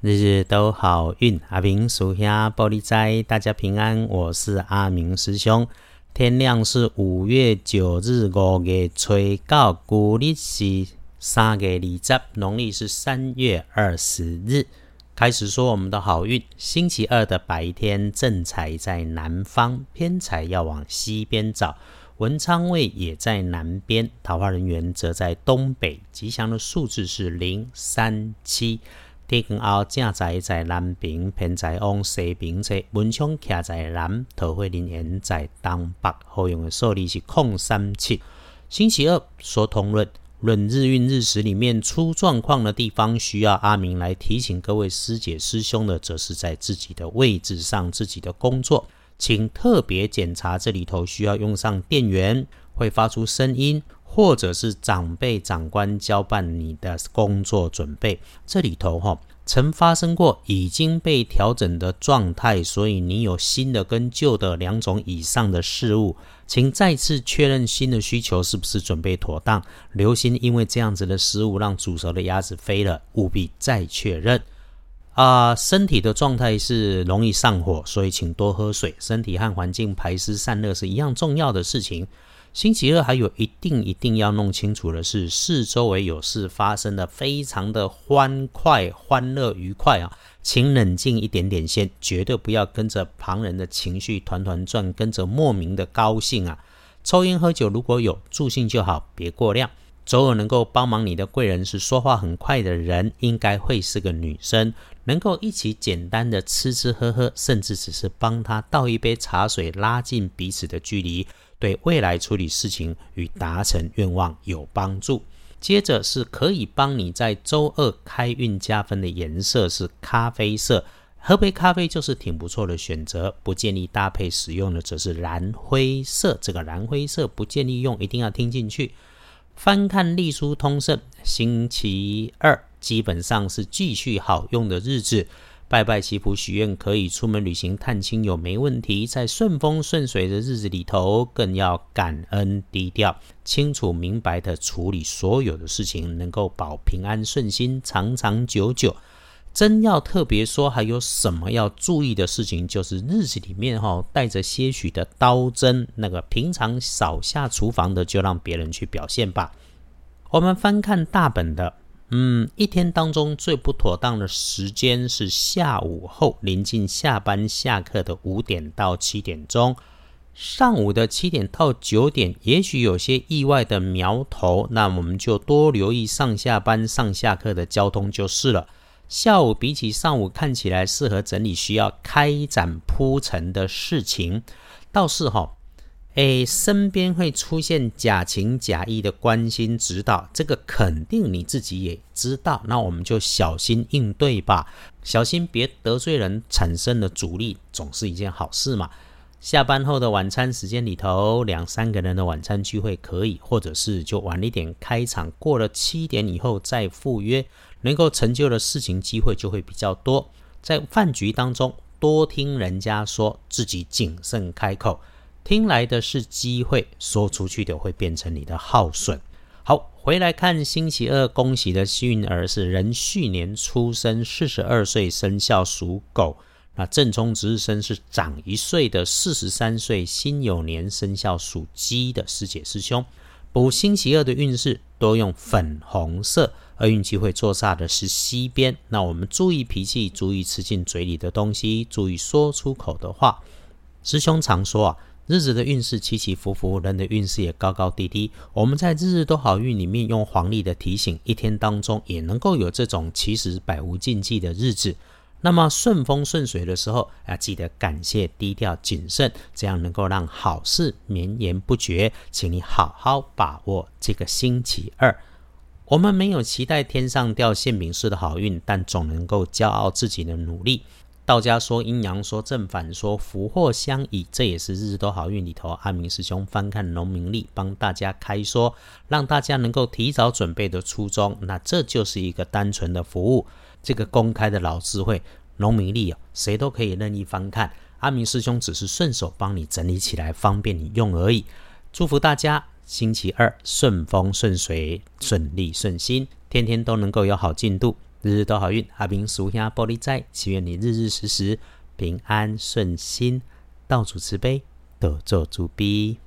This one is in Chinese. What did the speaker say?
日日都好运，阿明属下玻璃斋，大家平安。我是阿明师兄。天亮是五月九日，五月初九，古历是三月二十，农历是三月二十日。开始说我们的好运。星期二的白天，正财在南方，偏财要往西边找。文昌位也在南边，桃花人员则在东北。吉祥的数字是零三七。天光后，正在在南边，偏在往西边侧。门窗徛在南，桃花人缘在东北。好用的数字是空三七。星期二说通论，论日运日时里面出状况的地方，需要阿明来提醒各位师姐师兄的，则是在自己的位置上，自己的工作，请特别检查这里头需要用上电源，会发出声音。或者是长辈长官交办你的工作准备，这里头哈曾发生过已经被调整的状态，所以你有新的跟旧的两种以上的事物，请再次确认新的需求是不是准备妥当。留心，因为这样子的失误让煮熟的鸭子飞了，务必再确认。啊，身体的状态是容易上火，所以请多喝水。身体和环境排湿散热是一样重要的事情。星期二还有一定一定要弄清楚的是，四周围有事发生的非常的欢快、欢乐、愉快啊，请冷静一点点先，绝对不要跟着旁人的情绪团团转，跟着莫名的高兴啊。抽烟喝酒如果有助兴就好，别过量。周二能够帮忙你的贵人是说话很快的人，应该会是个女生，能够一起简单的吃吃喝喝，甚至只是帮他倒一杯茶水，拉近彼此的距离。对未来处理事情与达成愿望有帮助。接着是可以帮你在周二开运加分的颜色是咖啡色，喝杯咖啡就是挺不错的选择。不建议搭配使用的则是蓝灰色，这个蓝灰色不建议用，一定要听进去。翻看隶书通胜，星期二基本上是继续好用的日子。拜拜祈福许愿可以出门旅行探亲友没问题，在顺风顺水的日子里头，更要感恩低调，清楚明白的处理所有的事情，能够保平安顺心，长长久久。真要特别说，还有什么要注意的事情，就是日子里面哈带着些许的刀针，那个平常少下厨房的，就让别人去表现吧。我们翻看大本的。嗯，一天当中最不妥当的时间是下午后，临近下班下课的五点到七点钟。上午的七点到九点，也许有些意外的苗头，那我们就多留意上下班、上下课的交通就是了。下午比起上午看起来适合整理需要开展铺陈的事情，倒是哈。诶，身边会出现假情假意的关心指导，这个肯定你自己也知道。那我们就小心应对吧，小心别得罪人，产生的阻力总是一件好事嘛。下班后的晚餐时间里头，两三个人的晚餐聚会可以，或者是就晚一点开场，过了七点以后再赴约，能够成就的事情机会就会比较多。在饭局当中，多听人家说，自己谨慎开口。听来的是机会，说出去的会变成你的耗损。好，回来看星期二，恭喜的幸运儿是壬戌年出生，四十二岁生肖属狗。那正冲值日生是长一岁的四十三岁辛酉年生肖属鸡的师姐师兄。补星期二的运势，多用粉红色。而运气会坐煞的是西边。那我们注意脾气，注意吃进嘴里的东西，注意说出口的话。师兄常说啊。日子的运势起起伏伏，人的运势也高高低低。我们在日日都好运里面用黄历的提醒，一天当中也能够有这种其实百无禁忌的日子。那么顺风顺水的时候，要记得感谢、低调、谨慎，这样能够让好事绵延不绝。请你好好把握这个星期二。我们没有期待天上掉馅饼似的好运，但总能够骄傲自己的努力。道家说阴阳，说正反，说福祸相倚，这也是日日都好运里头。阿明师兄翻看农民历，帮大家开说，让大家能够提早准备的初衷。那这就是一个单纯的服务，这个公开的老智慧，农民历啊，谁都可以任意翻看。阿明师兄只是顺手帮你整理起来，方便你用而已。祝福大家星期二顺风顺水，顺利顺心，天天都能够有好进度。日日都好运。阿明属下玻璃仔，祈愿你日日时时平安顺心，到处慈悲，得做主逼。